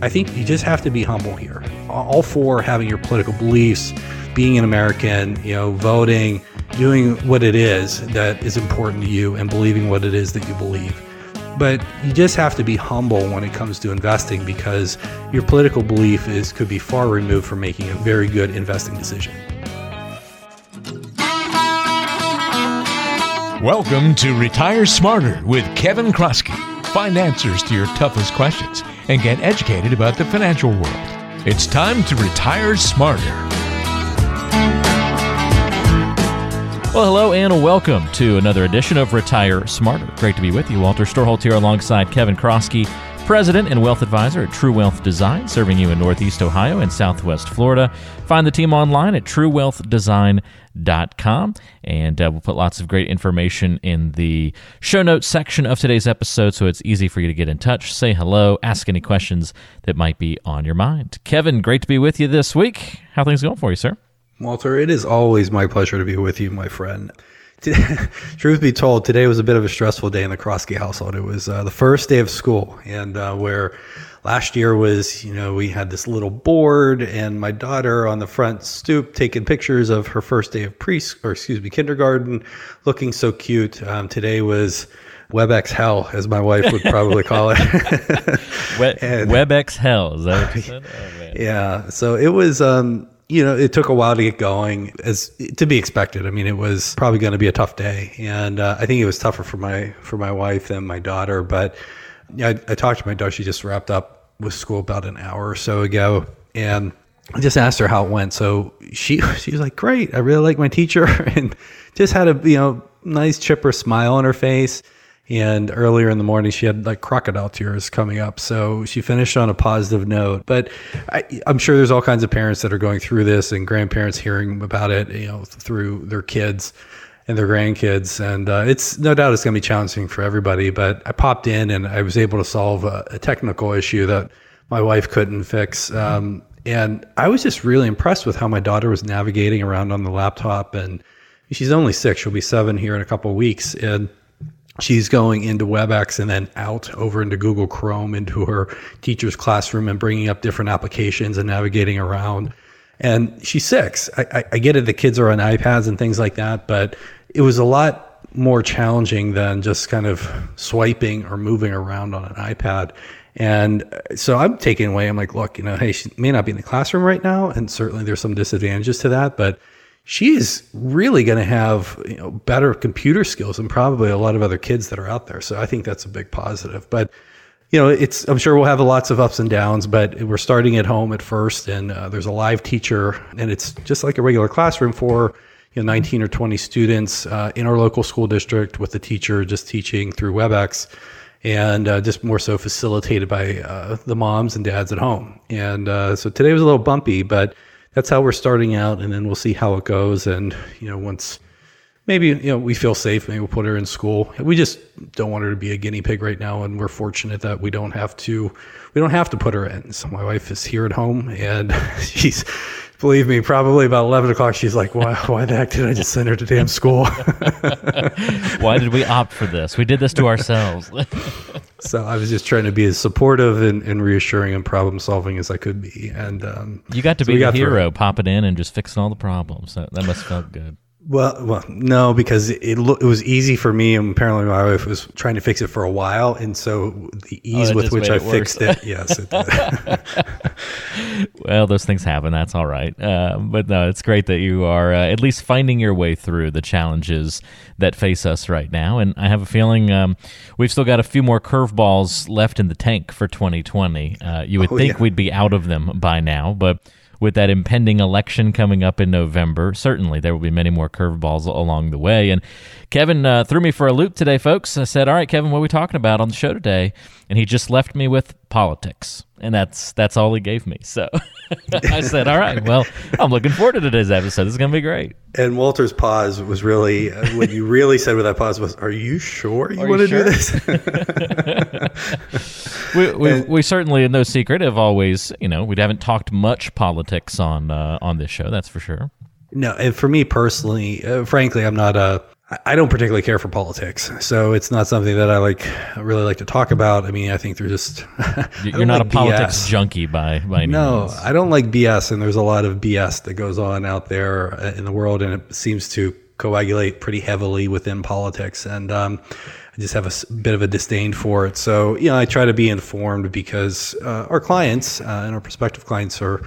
I think you just have to be humble here. All for having your political beliefs, being an American, you know, voting, doing what it is that is important to you, and believing what it is that you believe. But you just have to be humble when it comes to investing because your political belief is could be far removed from making a very good investing decision. Welcome to Retire Smarter with Kevin Kroskey. Find answers to your toughest questions and get educated about the financial world. It's time to retire smarter. Well, hello and welcome to another edition of Retire Smarter. Great to be with you. Walter Storholt here alongside Kevin Kroskey, President and Wealth Advisor at True Wealth Design, serving you in Northeast Ohio and Southwest Florida. Find the team online at truewealthdesign.com. And uh, we'll put lots of great information in the show notes section of today's episode so it's easy for you to get in touch, say hello, ask any questions that might be on your mind. Kevin, great to be with you this week. How things going for you, sir? Walter, it is always my pleasure to be with you, my friend. Truth be told, today was a bit of a stressful day in the Kroskey household. It was uh, the first day of school, and uh, where last year was, you know, we had this little board, and my daughter on the front stoop taking pictures of her first day of pre, or excuse me, kindergarten, looking so cute. Um, today was WebEx hell, as my wife would probably call it. WebEx hell, is that what you said? Oh, yeah, so it was. Um, you know, it took a while to get going, as to be expected. I mean, it was probably going to be a tough day, and uh, I think it was tougher for my for my wife than my daughter. But yeah, I, I talked to my daughter. She just wrapped up with school about an hour or so ago, and I just asked her how it went. So she she was like, "Great, I really like my teacher," and just had a you know nice chipper smile on her face. And earlier in the morning, she had like crocodile tears coming up. So she finished on a positive note. But I, am sure there's all kinds of parents that are going through this and grandparents hearing about it, you know, through their kids and their grandkids. And uh, it's no doubt it's going to be challenging for everybody. But I popped in and I was able to solve a, a technical issue that my wife couldn't fix. Um, and I was just really impressed with how my daughter was navigating around on the laptop. And she's only six; she'll be seven here in a couple weeks. And she's going into WebEx and then out over into Google Chrome into her teacher's classroom and bringing up different applications and navigating around. And she's six. I, I, I, get it. The kids are on iPads and things like that, but it was a lot more challenging than just kind of swiping or moving around on an iPad. And so I'm taking away. I'm like, look, you know, hey, she may not be in the classroom right now, and certainly there's some disadvantages to that, but she is really going to have you know better computer skills than probably a lot of other kids that are out there. So I think that's a big positive. But you know, it's I'm sure we'll have lots of ups and downs, but we're starting at home at first, and uh, there's a live teacher, and it's just like a regular classroom for you know 19 or 20 students uh, in our local school district with the teacher just teaching through WebEx. And uh, just more so facilitated by uh, the moms and dads at home. And uh, so today was a little bumpy, but that's how we're starting out, and then we'll see how it goes. And you know, once maybe you know we feel safe, maybe we'll put her in school. We just don't want her to be a guinea pig right now, and we're fortunate that we don't have to we don't have to put her in. So my wife is here at home, and she's believe me, probably about 11 o'clock, she's like, why, why the heck did I just send her to damn school? why did we opt for this? We did this to ourselves. so I was just trying to be as supportive and, and reassuring and problem solving as I could be. And um, you got to so be the hero, popping in and just fixing all the problems. That, that must have felt good. Well, well, no, because it it was easy for me, and apparently my wife was trying to fix it for a while, and so the oh, ease with which I fixed it, yes. It well, those things happen. That's all right. Uh, but no, it's great that you are uh, at least finding your way through the challenges that face us right now. And I have a feeling um, we've still got a few more curveballs left in the tank for 2020. Uh, you would oh, think yeah. we'd be out of them by now, but with that impending election coming up in November, certainly there will be many more curveballs along the way. And Kevin uh, threw me for a loop today, folks. I said, "All right, Kevin, what are we talking about on the show today?" And he just left me with politics, and that's that's all he gave me. So I said, "All right, well, I'm looking forward to today's episode. This is going to be great." And Walter's pause was really uh, what you really said with that pause was, "Are you sure you want to sure? do this?" we, we, and, we, certainly, in no secret, have always, you know, we haven't talked much politics on uh, on this show. That's for sure. No, and for me personally, uh, frankly, I'm not a I don't particularly care for politics, so it's not something that I like really like to talk about. I mean, I think they're just you're not like a politics BS. junkie by by any no. Means. I don't like BS, and there's a lot of BS that goes on out there in the world, and it seems to coagulate pretty heavily within politics. And um, I just have a bit of a disdain for it. So you know, I try to be informed because uh, our clients uh, and our prospective clients are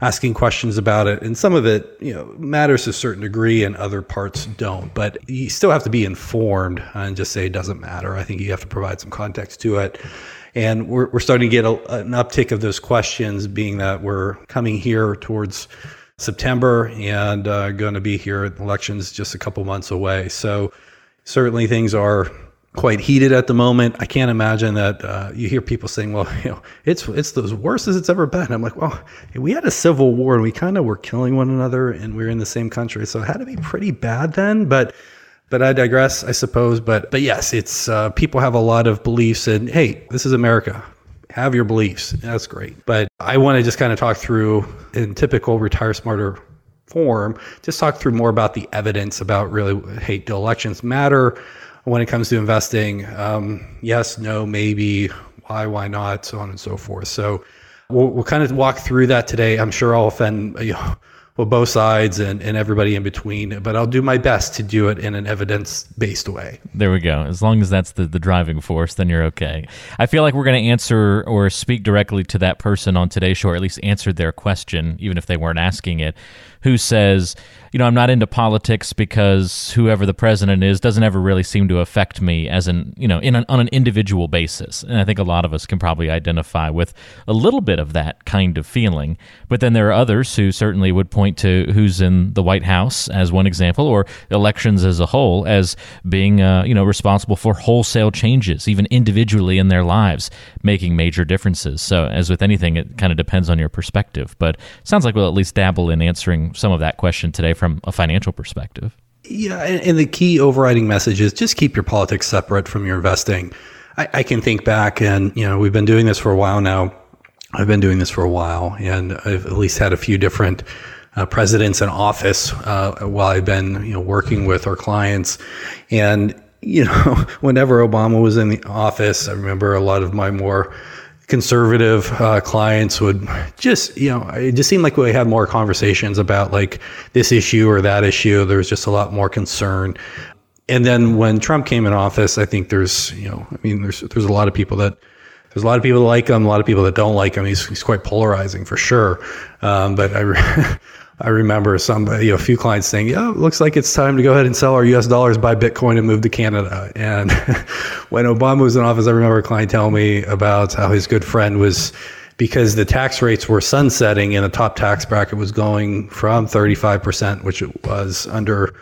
asking questions about it. And some of it, you know, matters to a certain degree and other parts don't. But you still have to be informed and just say it doesn't matter. I think you have to provide some context to it. And we're, we're starting to get a, an uptick of those questions, being that we're coming here towards September and uh, going to be here. At elections just a couple months away. So certainly things are quite heated at the moment. I can't imagine that uh, you hear people saying, "Well, you know, it's it's the worst as it's ever been." I'm like, "Well, we had a civil war and we kind of were killing one another and we are in the same country, so it had to be pretty bad then." But but I digress, I suppose. But but yes, it's uh, people have a lot of beliefs, and hey, this is America. Have your beliefs. That's great. But I want to just kind of talk through in typical retire smarter form, just talk through more about the evidence about really, hey, do elections matter? When it comes to investing. Um, yes, no, maybe, why, why not, so on and so forth. So we'll, we'll kind of walk through that today. I'm sure I'll offend you know, well, both sides and, and everybody in between, but I'll do my best to do it in an evidence based way. There we go. As long as that's the, the driving force, then you're okay. I feel like we're going to answer or speak directly to that person on today's show, or at least answer their question, even if they weren't asking it, who says, you know, I'm not into politics because whoever the president is doesn't ever really seem to affect me as an, you know, in an, on an individual basis. And I think a lot of us can probably identify with a little bit of that kind of feeling. But then there are others who certainly would point to who's in the White House as one example, or elections as a whole as being, uh, you know, responsible for wholesale changes, even individually in their lives, making major differences. So, as with anything, it kind of depends on your perspective. But sounds like we'll at least dabble in answering some of that question today from a financial perspective. Yeah, and, the key overriding message is just keep your politics separate from your investing. I, I can think back, and you know, we've been doing this for a while now. I've been doing this for a while, and I've at least had a few different uh, presidents in office uh, while I've been, you know, working with our clients. And you know, whenever Obama was in the office, I remember a lot of my more conservative uh, clients would just, you know, it just seemed like we had more conversations about like this issue or that issue. There was just a lot more concern. And then when Trump came in office, I think there's, you know, I mean, there's there's a lot of people that there's a lot of people that like him, a lot of people that don't like him. He's he's quite polarizing for sure. Um, but I I remember some, you know, a few clients saying, "Yeah, looks like it's time to go ahead and sell our U.S. dollars, buy Bitcoin, and move to Canada." And when Obama was in office, I remember a client telling me about how his good friend was because the tax rates were sunsetting and the top tax bracket was going from 35%, which it was under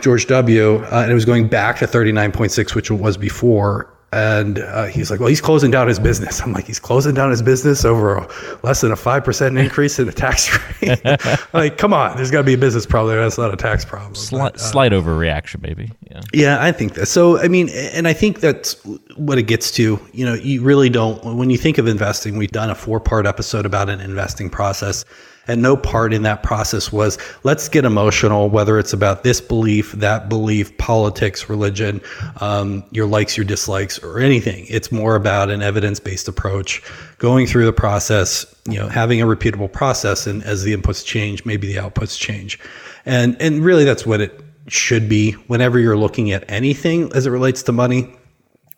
George W., uh, and it was going back to 39.6, which it was before. And uh, he's like, well, he's closing down his business. I'm like, he's closing down his business over a, less than a 5% increase in the tax rate. like, come on, there's got to be a business problem. That's not a tax problem. Slight, but, uh, slight overreaction, maybe. Yeah. yeah, I think that. So, I mean, and I think that's what it gets to. You know, you really don't, when you think of investing, we've done a four part episode about an investing process and no part in that process was let's get emotional, whether it's about this belief, that belief, politics, religion, um, your likes, your dislikes, or anything. It's more about an evidence based approach, going through the process, you know, having a repeatable process, and as the inputs change, maybe the outputs change, and and really that's what it should be whenever you're looking at anything as it relates to money.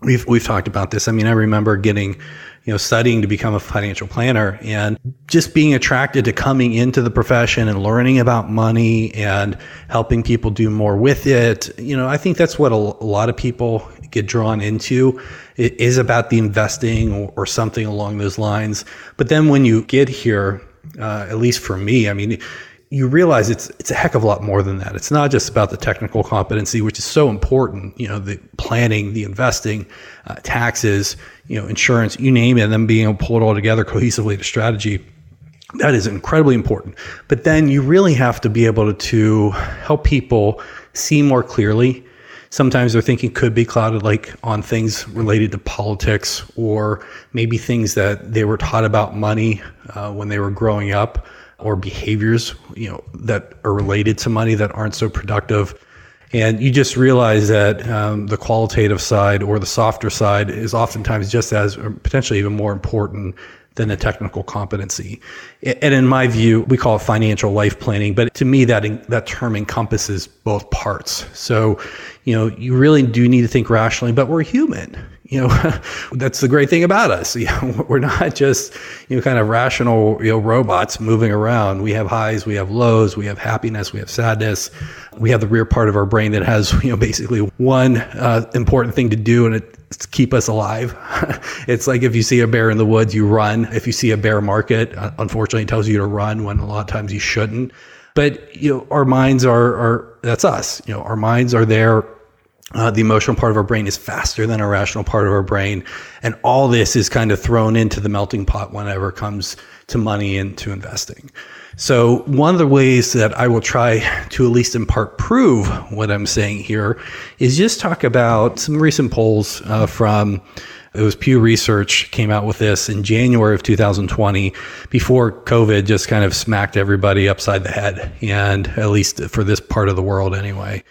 We've we've talked about this. I mean, I remember getting you know, studying to become a financial planner and just being attracted to coming into the profession and learning about money and helping people do more with it. You know, I think that's what a, lot of people get drawn into. It is about the investing or, or something along those lines. But then when you get here, uh, at least for me, I mean, you realize it's it's a heck of a lot more than that. It's not just about the technical competency, which is so important. You know, the planning, the investing, uh, taxes, you know, insurance, you name it, and then being able to pull it all together cohesively to strategy. That is incredibly important. But then you really have to be able to, to help people see more clearly. Sometimes their thinking could be clouded, like on things related to politics, or maybe things that they were taught about money uh, when they were growing up or behaviors, you know, that are related to money that aren't so productive. And you just realize that um, the qualitative side or the softer side is oftentimes just as, or potentially even more important than the technical competency. And in my view, we call it financial life planning, but to me, that, that term encompasses both parts. So, you know, you really do need to think rationally, but we're human. You know, that's the great thing about us. You know, we're not just, you know, kind of rational, you know, robots moving around. We have highs, we have lows, we have happiness, we have sadness. We have the rear part of our brain that has, you know, basically one uh, important thing to do, and it keep us alive. it's like if you see a bear in the woods, you run. If you see a bear market, uh, unfortunately, it tells you to run when a lot of times you shouldn't. But you know, our minds are are that's us. You know, our minds are there. Uh, the emotional part of our brain is faster than a rational part of our brain, and all this is kind of thrown into the melting pot whenever it comes to money and to investing. So, one of the ways that I will try to at least in part prove what I'm saying here is just talk about some recent polls uh, from it was Pew Research came out with this in January of 2020 before COVID just kind of smacked everybody upside the head, and at least for this part of the world anyway.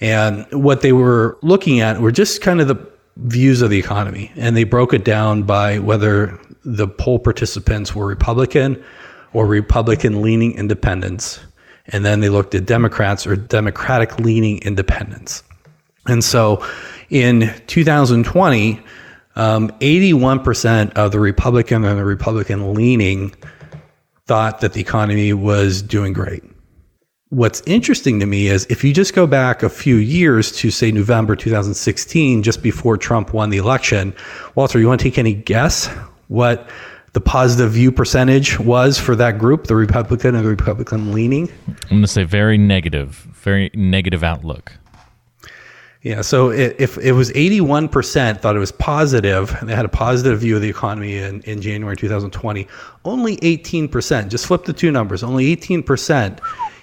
And what they were looking at were just kind of the views of the economy, and they broke it down by whether the poll participants were Republican or Republican leaning independents. And then they looked at Democrats or Democratic leaning independents. And so in 2020, um, 81% of the Republican and the Republican leaning thought that the economy was doing great. What's interesting to me is if you just go back a few years to say November 2016, just before Trump won the election, Walter, you want to take any guess what the positive view percentage was for that group, the Republican and the Republican leaning? I'm going to say very negative, very negative outlook. Yeah, so if it was 81% thought it was positive, they had a positive view of the economy in, in January 2020, only 18%, just flip the two numbers, only 18%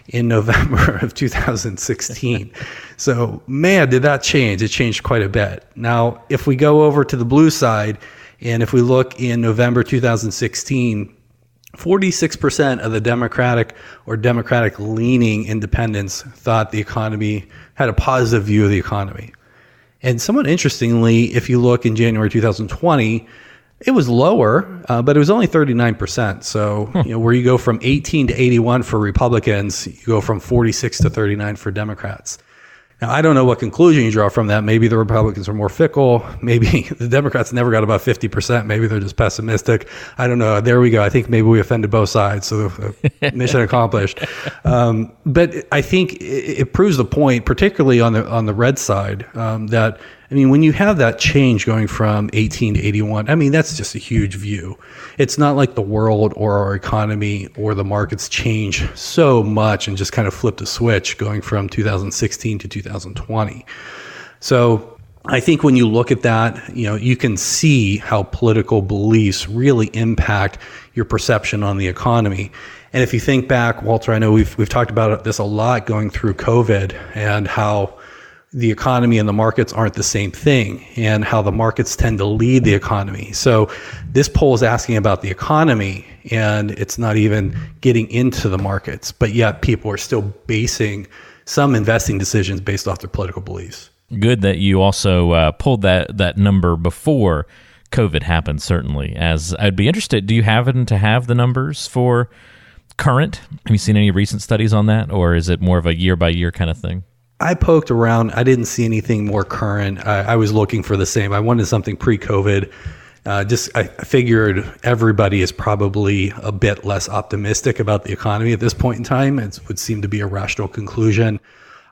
in November of 2016. so, man, did that change? It changed quite a bit. Now, if we go over to the blue side, and if we look in November 2016, 46% of the Democratic or Democratic leaning independents thought the economy had a positive view of the economy. And somewhat interestingly, if you look in January 2020, it was lower, uh, but it was only 39%. So, you know, where you go from 18 to 81 for Republicans, you go from 46 to 39 for Democrats. Now, I don't know what conclusion you draw from that. Maybe the Republicans are more fickle. Maybe the Democrats never got about 50%. Maybe they're just pessimistic. I don't know. There we go. I think maybe we offended both sides. So uh, mission accomplished. Um, but I think it, it, proves the point, particularly on the, on the red side, um, that I mean, when you have that change going from 18 to 81, I mean, that's just a huge view. It's not like the world or our economy or the markets change so much and just kind of flip the switch going from 2016 to 2020. So I think when you look at that, you know, you can see how political beliefs really impact your perception on the economy. And if you think back, Walter, I know we've we've talked about this a lot going through COVID and how the economy and the markets aren't the same thing and how the markets tend to lead the economy. So this poll is asking about the economy and it's not even getting into the markets, but yet people are still basing some investing decisions based off their political beliefs. Good that you also uh, pulled that that number before COVID happened. Certainly, as I'd be interested. Do you happen to have the numbers for current? Have you seen any recent studies on that, or is it more of a year by year kind of thing? I poked around. I didn't see anything more current. I, I was looking for the same. I wanted something pre-COVID. Uh, just I figured everybody is probably a bit less optimistic about the economy at this point in time. It would seem to be a rational conclusion.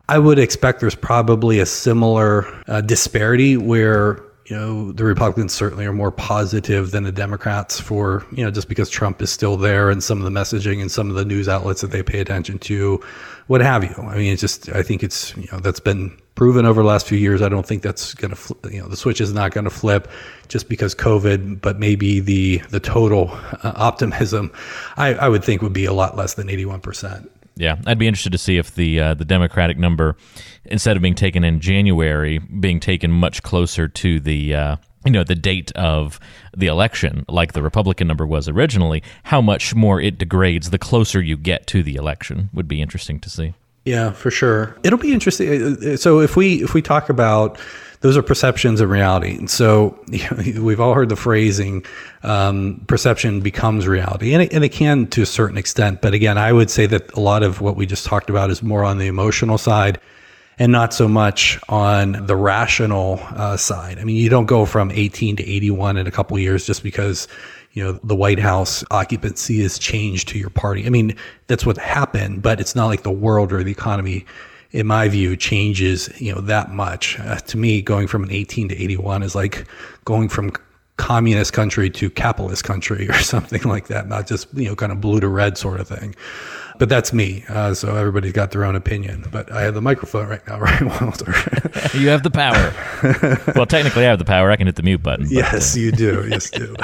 I would expect there's probably a similar uh, disparity where you know, the Republicans certainly are more positive than the Democrats for, you know, just because Trump is still there and some of the messaging and some of the news outlets that they pay attention to, what have you. I mean, it's just, I think it's, you know, that's been proven over the last few years. I don't think that's going to, fl- you know, the switch is not going to flip just because COVID, but maybe the, the total uh, optimism, I, I would think would be a lot less than 81%. Yeah, I'd be interested to see if the uh, the Democratic number, instead of being taken in January, being taken much closer to the uh, you know the date of the election, like the Republican number was originally, how much more it degrades the closer you get to the election would be interesting to see. Yeah, for sure. It'll be interesting. So if we if we talk about those are perceptions of reality. And so you know, we've all heard the phrasing, um, perception becomes reality. And it, and it can to a certain extent. But again, I would say that a lot of what we just talked about is more on the emotional side and not so much on the rational uh, side. I mean, you don't go from 18 to 81 in a couple years just because you know the White House occupancy has changed to your party. I mean, that's what happened, but it's not like the world or the economy in my view, changes you know that much. Uh, to me, going from an 18 to 81 is like going from communist country to capitalist country or something like that. Not just you know kind of blue to red sort of thing. But that's me. Uh, so everybody's got their own opinion. But I have the microphone right now, right, Walter? you have the power. well, technically, I have the power. I can hit the mute button. Yes, uh, you do. Yes, do.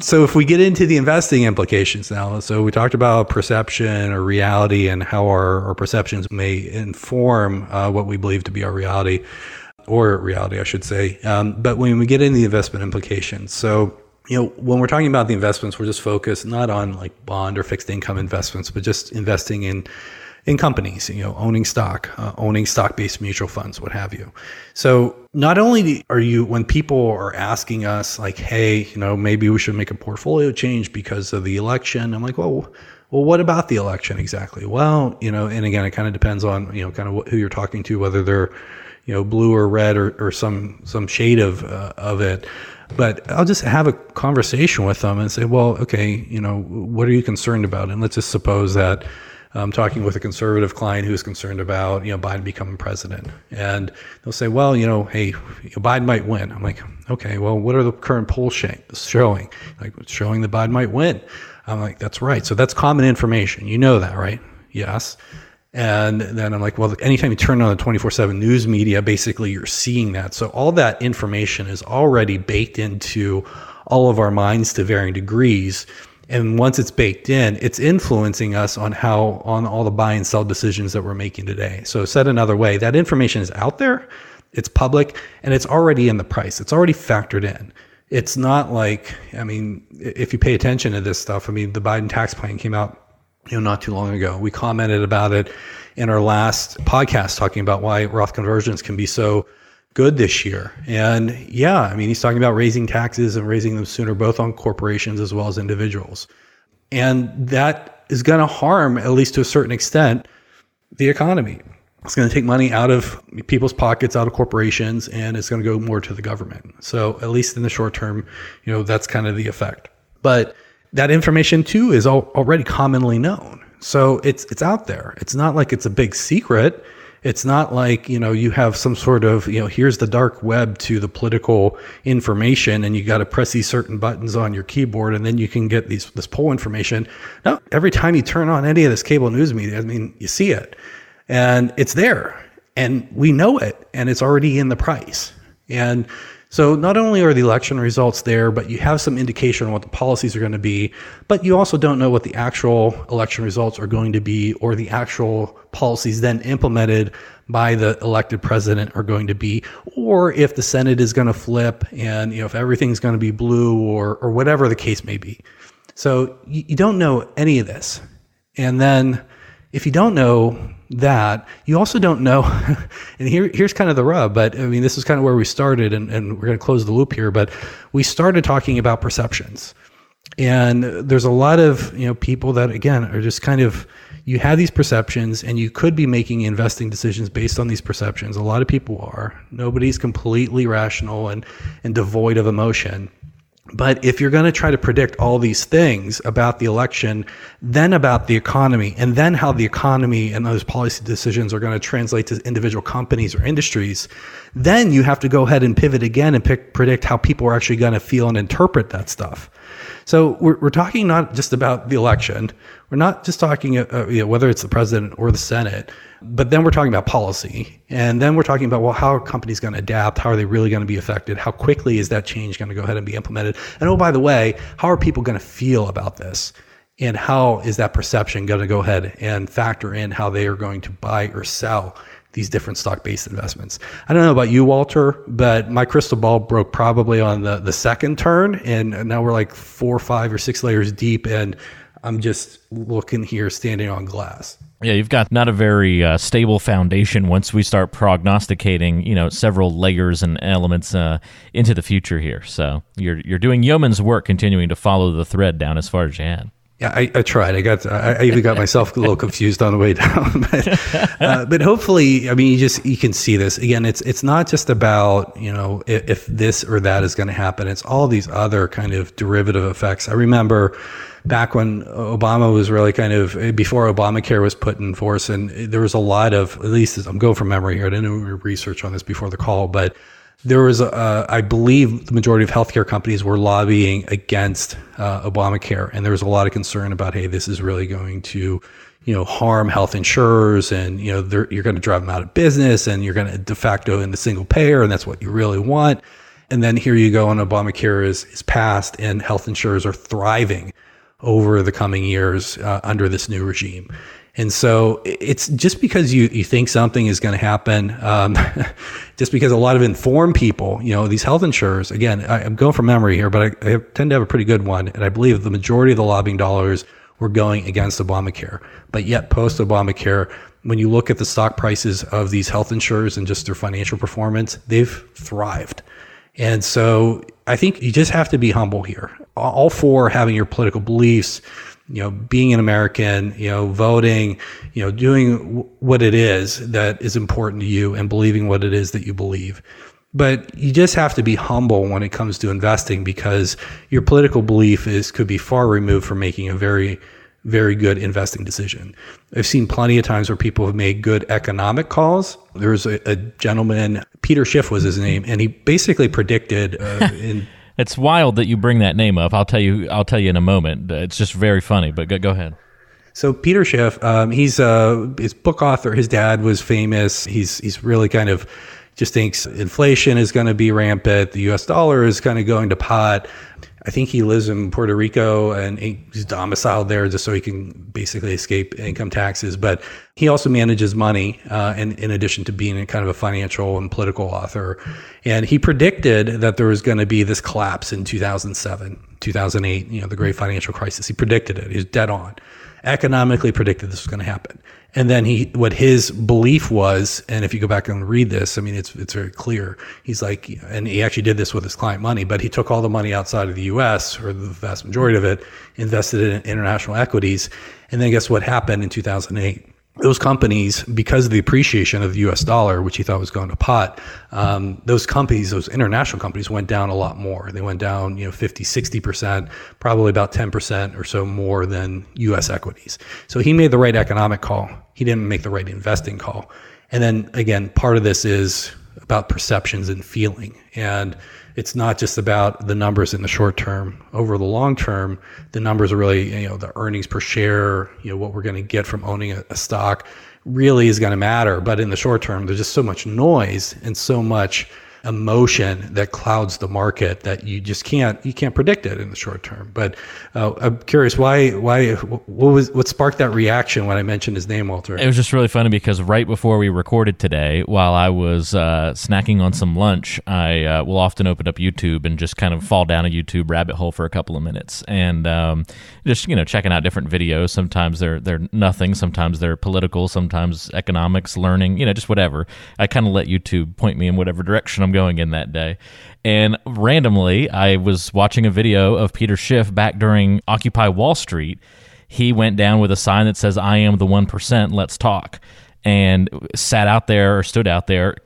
so if we get into the investing implications now, so we talked about perception or reality and how our, our perceptions may inform uh, what we believe to be our reality or reality, I should say. Um, but when we get into the investment implications, so you know, when we're talking about the investments, we're just focused not on like bond or fixed income investments, but just investing in in companies, you know, owning stock, uh, owning stock based mutual funds, what have you. So, not only are you, when people are asking us, like, hey, you know, maybe we should make a portfolio change because of the election, I'm like, well, well, what about the election exactly? Well, you know, and again, it kind of depends on, you know, kind of who you're talking to, whether they're, you know, blue or red or, or some, some shade of, uh, of it. But I'll just have a conversation with them and say, well, okay, you know, what are you concerned about? And let's just suppose that, I'm talking with a conservative client who's concerned about you know Biden becoming president, and they'll say, well, you know, hey, Biden might win. I'm like, okay, well, what are the current polls showing? Like, showing that Biden might win. I'm like, that's right. So that's common information. You know that, right? Yes. And then I'm like, well, anytime you turn on the 24 7 news media, basically you're seeing that. So all that information is already baked into all of our minds to varying degrees. And once it's baked in it's influencing us on how on all the buy and sell decisions that we're making today. So said another way that information is out there it's public and it's already in the price. It's already factored in. It's not like i mean if you pay attention to this stuff i mean the biden tax plan came out you know not too long ago we commented about it in our last podcast talking about why roth conversions can be so good this year. And yeah, I mean, he's talking about raising taxes and raising them sooner, both on corporations as well as individuals. And that is going to harm, at least to a certain extent, the economy. It's going to take money out of people's pockets, out of corporations, and it's going to go more to the government. So, at least in the short term, you know, that's kind of the effect. But that information too is already commonly known. So it's it's out there. It's not like it's a big secret. It's not like, you know, you have some sort of, you know, here's the dark web to the political information and you got to press these certain buttons on your keyboard and then you can get these this poll information. No, every time you turn on any of this cable news media, I mean, you see it and it's there and we know it and it's already in the price. And so not only are the election results there, but you have some indication on what the policies are going to be, but you also don't know what the actual election results are going to be or the actual policies then implemented by the elected president are going to be, or if the Senate is going to flip and you know if everything's going to be blue or or whatever the case may be. So you, you don't know any of this. And then if you don't know that, you also don't know, and here, here's kind of the rub, but I mean, this is kind of where we started, and, and we're going to close the loop here, but we started talking about perceptions. And there's a lot of, you know, people that, again, are just kind of, you have these perceptions and you could be making investing decisions based on these perceptions. A lot of people are. Nobody's completely rational and, and devoid of emotion. But if you're going to try to predict all these things about the election, then about the economy, and then how the economy and those policy decisions are going to translate to individual companies or industries, then you have to go ahead and pivot again and pick, predict how people are actually going to feel and interpret that stuff. So we're, we're talking not just about the election. We're not just talking uh, you know, whether it's the president or the Senate, but then we're talking about policy. And then we're talking about, well, how are companies going to adapt? How are they really going to be affected? How quickly is that change going to go ahead and be implemented? And oh, by the way, how are people going to feel about this? And how is that perception going to go ahead and factor in how they are going to buy or sell these different stock based investments. I don't know about you, Walter, but my crystal ball broke probably on the, the second turn. And now we're like four, five, or six layers deep. And I'm just looking here standing on glass. Yeah, you've got not a very uh, stable foundation once we start prognosticating, you know, several layers and elements uh, into the future here. So you're you're doing yeoman's work, continuing to follow the thread down as far as you can. Yeah, I, I, tried. I got. I, I even got myself a little confused on the way down. but, uh, but hopefully, I mean, you just you can see this again. It's it's not just about you know if, if this or that is going to happen. It's all these other kind of derivative effects. I remember back when Obama was really kind of before Obamacare was put in force, and there was a lot of at least I'm going from memory here. I didn't do research on this before the call, but there was, a, I believe, the majority of healthcare companies were lobbying against uh, Obamacare, and there was a lot of concern about, hey, this is really going to, you know, harm health insurers, and you know, you're going to drive them out of business, and you're going to de facto into single payer, and that's what you really want. And then here you go, and Obamacare is is passed, and health insurers are thriving over the coming years uh, under this new regime. And so it's just because you, you think something is going to happen, um, just because a lot of informed people, you know, these health insurers, again, I, am going from memory here, but I, I tend to have a pretty good one. And I believe the majority of the lobbying dollars were going against Obamacare. But yet, post Obamacare, when you look at the stock prices of these health insurers and just their financial performance, they've thrived. And so I think you just have to be humble here. All for having your political beliefs, you know, being an American, you know, voting, you know, doing w- what it is that is important to you and believing what it is that you believe. But you just have to be humble when it comes to investing because your political belief is could be far removed from making a very very good investing decision. I've seen plenty of times where people have made good economic calls. There was a, a gentleman, Peter Schiff was his name, and he basically predicted uh, in it's wild that you bring that name up. I'll tell you. I'll tell you in a moment. It's just very funny. But go, go ahead. So Peter Schiff, um, he's a his book author. His dad was famous. He's he's really kind of just thinks inflation is going to be rampant. The U.S. dollar is kind of going to pot. I think he lives in Puerto Rico and he's domiciled there just so he can basically escape income taxes. But he also manages money, uh, in, in addition to being a kind of a financial and political author. And he predicted that there was going to be this collapse in 2007, 2008, you know, the great financial crisis. He predicted it. He's dead on. Economically predicted this was going to happen. And then he, what his belief was, and if you go back and read this, I mean, it's it's very clear. He's like, and he actually did this with his client money, but he took all the money outside of the U.S. or the vast majority of it, invested it in international equities, and then guess what happened in 2008? Those companies, because of the appreciation of the U.S. dollar, which he thought was going to pot, um, those companies, those international companies, went down a lot more. They went down, you know, 50, 60 percent, probably about 10 percent or so more than U.S. equities. So he made the right economic call. He didn't make the right investing call. And then again, part of this is about perceptions and feeling. And it's not just about the numbers in the short term. Over the long term, the numbers are really, you know, the earnings per share, you know, what we're going to get from owning a, a stock really is going to matter. But in the short term, there's just so much noise and so much emotion that clouds the market that you just can't you can't predict it in the short term. But uh, I'm curious why why what was what sparked that reaction when I mentioned his name, Walter? It was just really funny because right before we recorded today, while I was uh, snacking on some lunch, I uh, will often open up YouTube and just kind of fall down a YouTube rabbit hole for a couple of minutes and um, just you know checking out different videos. Sometimes they're they're nothing, sometimes they're political, sometimes economics, learning, you know, just whatever. I kind of let YouTube point me in whatever direction I'm going in that day. And randomly, I was watching a video of Peter Schiff back during Occupy Wall Street. He went down with a sign that says, I am the 1%, let's talk. And sat out there or stood out there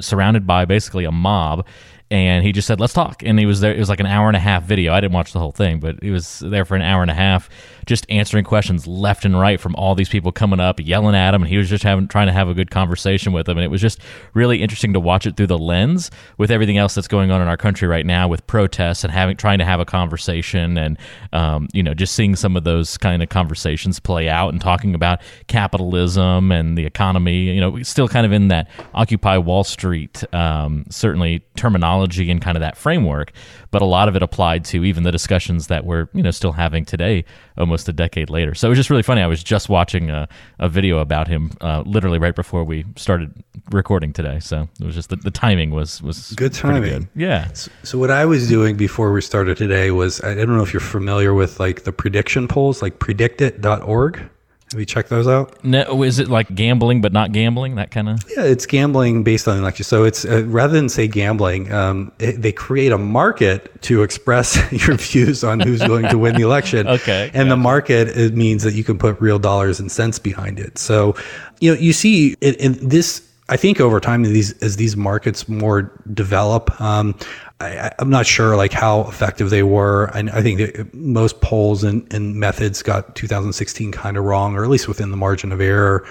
surrounded by basically a mob and he just said, "Let's talk." And he was there. It was like an hour and a half video. I didn't watch the whole thing, but he was there for an hour and a half, just answering questions left and right from all these people coming up, yelling at him, and he was just having trying to have a good conversation with them. And it was just really interesting to watch it through the lens with everything else that's going on in our country right now with protests and having trying to have a conversation and um, you know just seeing some of those kind of conversations play out and talking about capitalism and the economy. You know, still kind of in that Occupy Wall Street um, certainly terminology and kind of that framework, but a lot of it applied to even the discussions that we're you know still having today, almost a decade later. So it was just really funny. I was just watching a, a video about him uh, literally right before we started recording today. So it was just the, the timing was was good timing. Good. Yeah. So, so, what I was doing before we started today was I don't know if you're familiar with like the prediction polls, like predictit.org. Have you checked those out? No, is it like gambling but not gambling? That kind of. Yeah, it's gambling based on election. So it's uh, rather than say gambling, um, it, they create a market to express your views on who's going to win the election. okay. And gotcha. the market it means that you can put real dollars and cents behind it. So, you know, you see in this I think over time, these as these markets more develop, um, I, am not sure like how effective they were. I, I think most polls and, and, methods got 2016 kind of wrong, or at least within the margin of error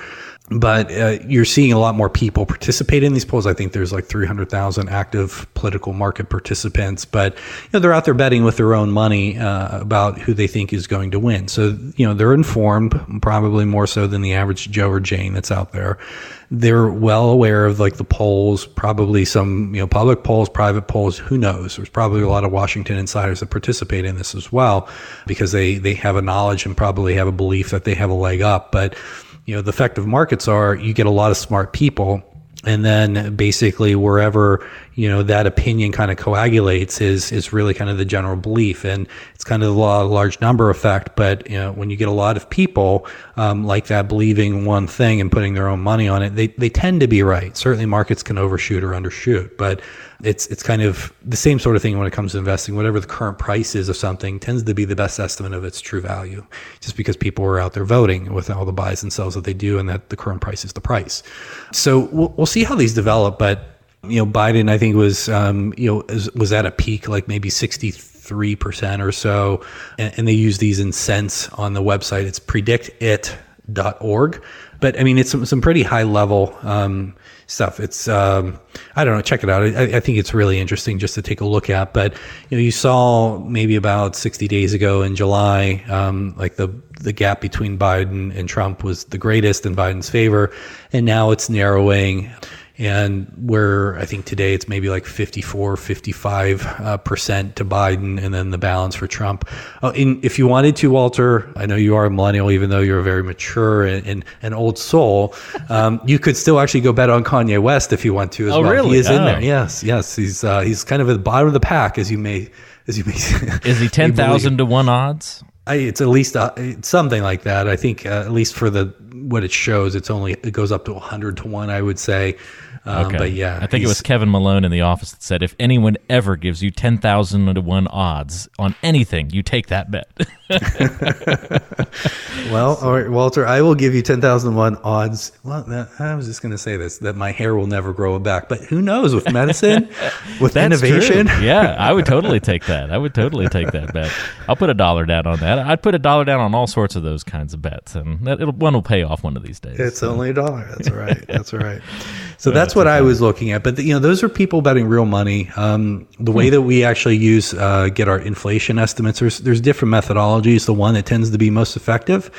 but uh, you're seeing a lot more people participate in these polls. I think there's like 300,000 active political market participants, but you know they're out there betting with their own money uh, about who they think is going to win. So you know they're informed, probably more so than the average Joe or Jane that's out there. They're well aware of like the polls, probably some you know public polls, private polls. Who knows? There's probably a lot of Washington insiders that participate in this as well because they they have a knowledge and probably have a belief that they have a leg up, but you know, the effect of markets are you get a lot of smart people and then basically wherever you know that opinion kind of coagulates is is really kind of the general belief. And it's kind of the law of large number effect but you know when you get a lot of people um, like that believing one thing and putting their own money on it they, they tend to be right. Certainly markets can overshoot or undershoot but it's it's kind of the same sort of thing when it comes to investing whatever the current price is of something tends to be the best estimate of its true value just because people are out there voting with all the buys and sells that they do and that the current price is the price so we'll, we'll see how these develop but you know, Biden, I think was, um, you know, was at a peak, like maybe 63% or so. And, and, they use these in cents on the website. It's predictit.org. But I mean, it's some, some pretty high level, um, stuff. It's, um, I don't know, check it out. I, I, think it's really interesting just to take a look at. But, you know, you saw maybe about 60 days ago in July, um, like the, the gap between Biden and Trump was the greatest in Biden's favor. And now it's narrowing and where I think today it's maybe like 54, 55 uh, percent to Biden, and then the balance for Trump. Uh, in, if you wanted to, Walter, I know you are a millennial, even though you're a very mature and, and an old soul. Um, you could still actually go bet on Kanye West if you want to as oh, well. Really? He is oh. in there. Yes, yes. He's uh, he's kind of at the bottom of the pack, as you may as you may. is he ten thousand to one odds? I, it's at least uh, it's something like that. I think uh, at least for the what it shows, it's only it goes up to hundred to one. I would say. Um, okay. But yeah, I think it was Kevin Malone in the office that said, "If anyone ever gives you ten thousand to one odds on anything, you take that bet." well, all right, Walter, I will give you ten thousand one odds. Well, I was just going to say this: that my hair will never grow back. But who knows? With medicine, with innovation, true. yeah, I would totally take that. I would totally take that bet. I'll put a dollar down on that. I'd put a dollar down on all sorts of those kinds of bets, and that, one will pay off one of these days. It's so. only a dollar. That's right. That's right. So that's what I was looking at. But the, you know, those are people betting real money. Um, the way hmm. that we actually use uh, get our inflation estimates, there's there's different methodologies. Is the one that tends to be most effective,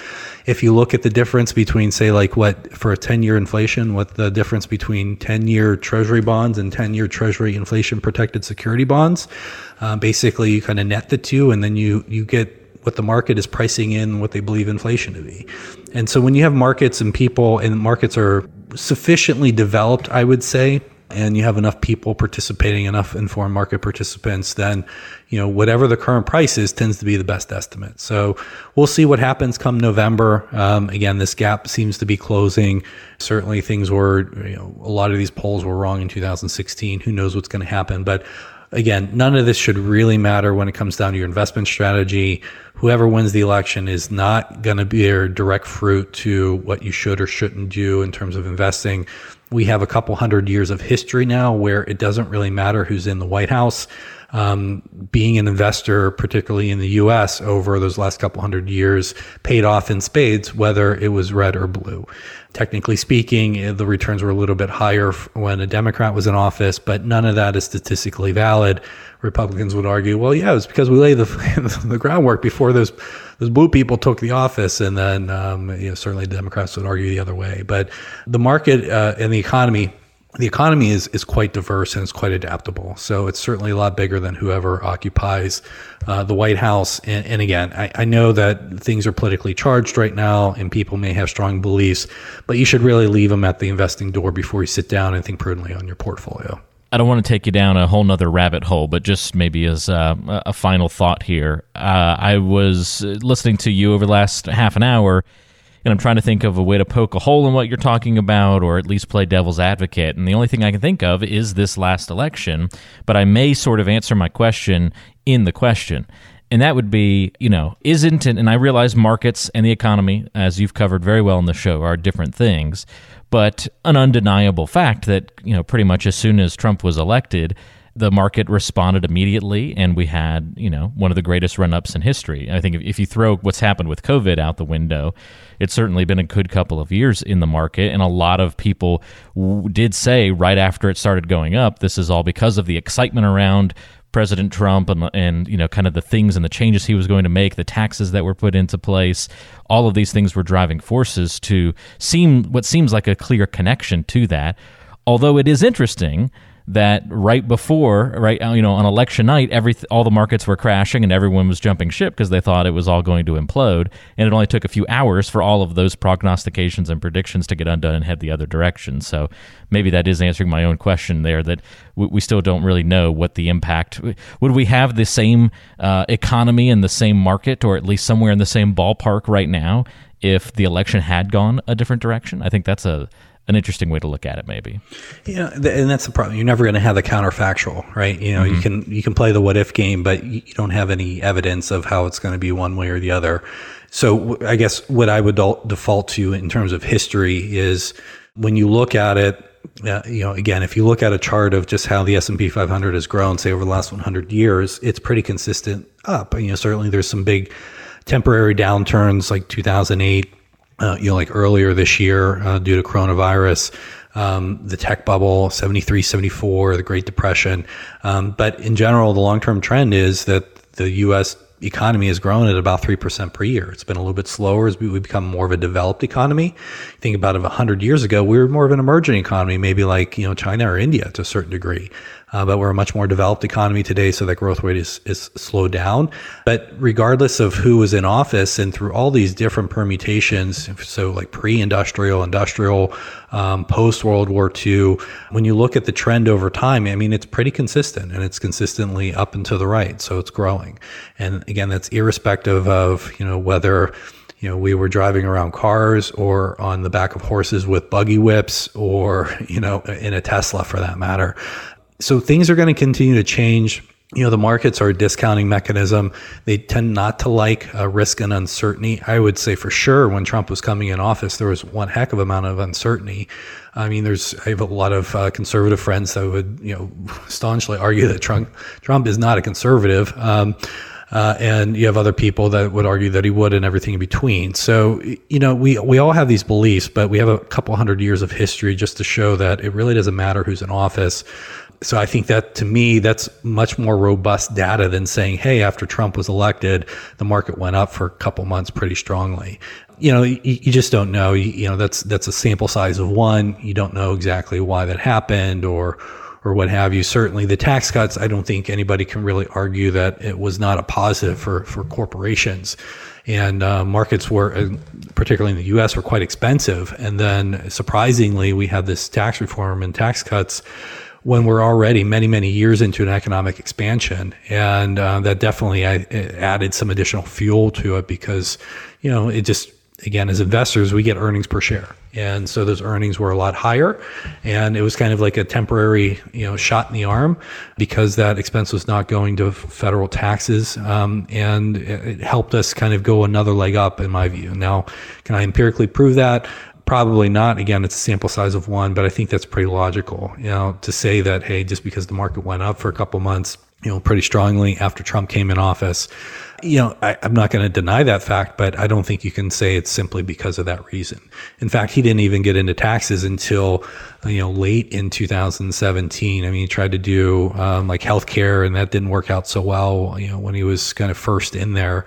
if you look at the difference between, say, like what for a 10 year inflation, what the difference between 10 year Treasury bonds and 10 year Treasury inflation protected security bonds, uh, basically you kind of net the two, and then you you get what the market is pricing in what they believe inflation to be. And so when you have markets and people and markets are sufficiently developed, I would say, and you have enough people participating, enough informed market participants, then you know whatever the current price is tends to be the best estimate. So we'll see what happens come November. Um, again, this gap seems to be closing. Certainly, things were you know a lot of these polls were wrong in 2016. Who knows what's going to happen? But again, none of this should really matter when it comes down to your investment strategy. Whoever wins the election is not going to bear direct fruit to what you should or shouldn't do in terms of investing. We have a couple hundred years of history now where it doesn't really matter who's in the White House. Um, being an investor, particularly in the US over those last couple hundred years, paid off in spades, whether it was red or blue technically speaking, eh, the returns were a little bit higher when a Democrat was in office, but none of that is statistically valid. Republicans would argue, well, yeah, it's because we laid the, the groundwork before those those blue people took the office, and then um, you know certainly Democrats would argue the other way. But the market uh, and the economy the economy is is quite diverse and it's quite adaptable. So it's certainly a lot bigger than whoever occupies uh, the White House. And, and again, I, I, know that things are politically charged right now, and people may have strong beliefs, but you should really leave them at the investing door before you sit down and think prudently on your portfolio. I don't want to take you down a whole nother rabbit hole, but just maybe as uh, a final thought here, uh, I was listening to you over the last half an hour and I'm trying to think of a way to poke a hole in what you're talking about or at least play devil's advocate. And the only thing I can think of is this last election, but I may sort of answer my question in the question. And that would be, you know, isn't it? And I realize markets and the economy, as you've covered very well in the show, are different things. But an undeniable fact that, you know, pretty much as soon as Trump was elected, the market responded immediately, and we had you know one of the greatest run ups in history. I think if, if you throw what's happened with COVID out the window, it's certainly been a good couple of years in the market, and a lot of people w- did say right after it started going up, this is all because of the excitement around President Trump and and you know kind of the things and the changes he was going to make, the taxes that were put into place, all of these things were driving forces to seem what seems like a clear connection to that. Although it is interesting that right before, right, you know, on election night, every all the markets were crashing and everyone was jumping ship because they thought it was all going to implode, and it only took a few hours for all of those prognostications and predictions to get undone and head the other direction. So maybe that is answering my own question there. That we, we still don't really know what the impact would. We have the same uh, economy and the same market, or at least somewhere in the same ballpark right now, if the election had gone a different direction. I think that's a an interesting way to look at it, maybe. Yeah, and that's the problem. You're never going to have the counterfactual, right? You know, mm-hmm. you can you can play the what if game, but you don't have any evidence of how it's going to be one way or the other. So I guess what I would default to in terms of history is when you look at it. Uh, you know, again, if you look at a chart of just how the S and P 500 has grown, say over the last 100 years, it's pretty consistent up. You know, certainly there's some big temporary downturns like 2008 uh, you know, like earlier this year uh, due to coronavirus, um, the tech bubble, 73, 74, the Great Depression. Um, but in general, the long term trend is that the U.S. economy has grown at about 3% per year. It's been a little bit slower as we become more of a developed economy. Think about it 100 years ago, we were more of an emerging economy, maybe like, you know, China or India to a certain degree. Uh, but we're a much more developed economy today, so that growth rate is, is slowed down. But regardless of who was in office and through all these different permutations, so like pre industrial, industrial, um, post World War II, when you look at the trend over time, I mean, it's pretty consistent and it's consistently up and to the right. So it's growing. And again, that's irrespective of, you know, whether you know, we were driving around cars or on the back of horses with buggy whips or, you know, in a Tesla for that matter so things are going to continue to change. You know, the markets are a discounting mechanism. They tend not to like uh, risk and uncertainty. I would say for sure when Trump was coming in office, there was one heck of amount of uncertainty. I mean, there's I have a lot of uh, conservative friends that would you know staunchly argue that Trump Trump is not a conservative. Um, uh, and you have other people that would argue that he would, and everything in between. So, you know, we we all have these beliefs, but we have a couple hundred years of history just to show that it really doesn't matter who's in office so I think that to me, that's much more robust data than saying, hey, after Trump was elected, the market went up for a couple months pretty strongly. You know, you, you just don't know. You, you, know, that's that's a sample size of one. You don't know exactly why that happened or or what have you. Certainly, the tax cuts. I don't think anybody can really argue that it was not a positive for for corporations. And uh, markets were, uh, particularly in the U.S., were quite expensive. And then, surprisingly, we had this tax reform and tax cuts when we're already many, many years into an economic expansion. And uh, that definitely added some additional fuel to it because, you know, it just, again, as investors, we get earnings per share. And so those earnings were a lot higher. And it was kind of like a temporary, you know, shot in the arm because that expense was not going to federal taxes. Um, and it helped us kind of go another leg up, in my view. Now, can I empirically prove that? Probably not. Again, it's a sample size of one, but I think that's pretty logical. You know, to say that hey, just because the market went up for a couple months, you know, pretty strongly after Trump came in office, you know, I, am not going to deny that fact, but I don't think you can say it's simply because of that reason. In fact, he didn't even get into taxes until you know late in 2017. I mean, he tried to do um, like healthcare, and that didn't work out so well. You know, when he was kind of first in there.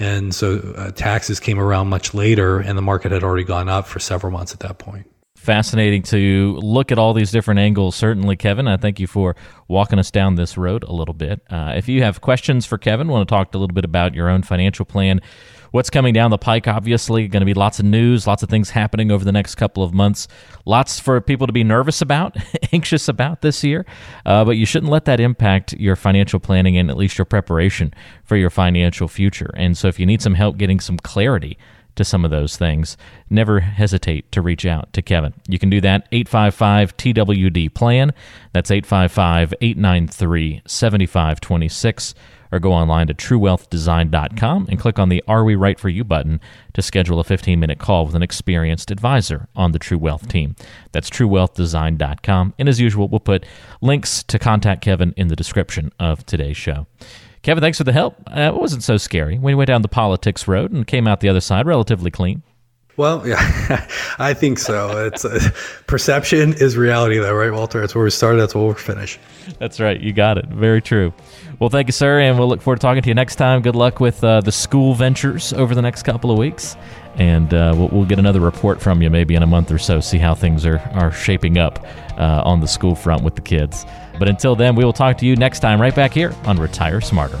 And so uh, taxes came around much later, and the market had already gone up for several months at that point. fascinating to look at all these different angles. Certainly, Kevin, I thank you for walking us down this road a little bit. Uh, if you have questions for Kevin, want to talk a little bit about your own financial plan, what's coming down the pike, obviously, going to be lots of news, lots of things happening over the next couple of months, lots for people to be nervous about, anxious about this year. Uh, but you shouldn't let that impact your financial planning and at least your preparation for your financial future. And so if you need some help getting some clarity, to some of those things, never hesitate to reach out to Kevin. You can do that 855 TWD plan. That's 855 893 7526 or go online to truewealthdesign.com and click on the Are We Right For You button to schedule a 15 minute call with an experienced advisor on the True Wealth team. That's truewealthdesign.com. And as usual, we'll put links to contact Kevin in the description of today's show. Kevin, thanks for the help. Uh, it wasn't so scary. We went down the politics road and came out the other side relatively clean. Well, yeah, I think so. It's uh, perception is reality, though, right, Walter? That's where we started. That's where we're finished. That's right. You got it. Very true. Well, thank you, sir, and we'll look forward to talking to you next time. Good luck with uh, the school ventures over the next couple of weeks, and uh, we'll, we'll, get another report from you maybe in a month or so. See how things are are shaping up uh, on the school front with the kids. But until then, we will talk to you next time right back here on Retire Smarter.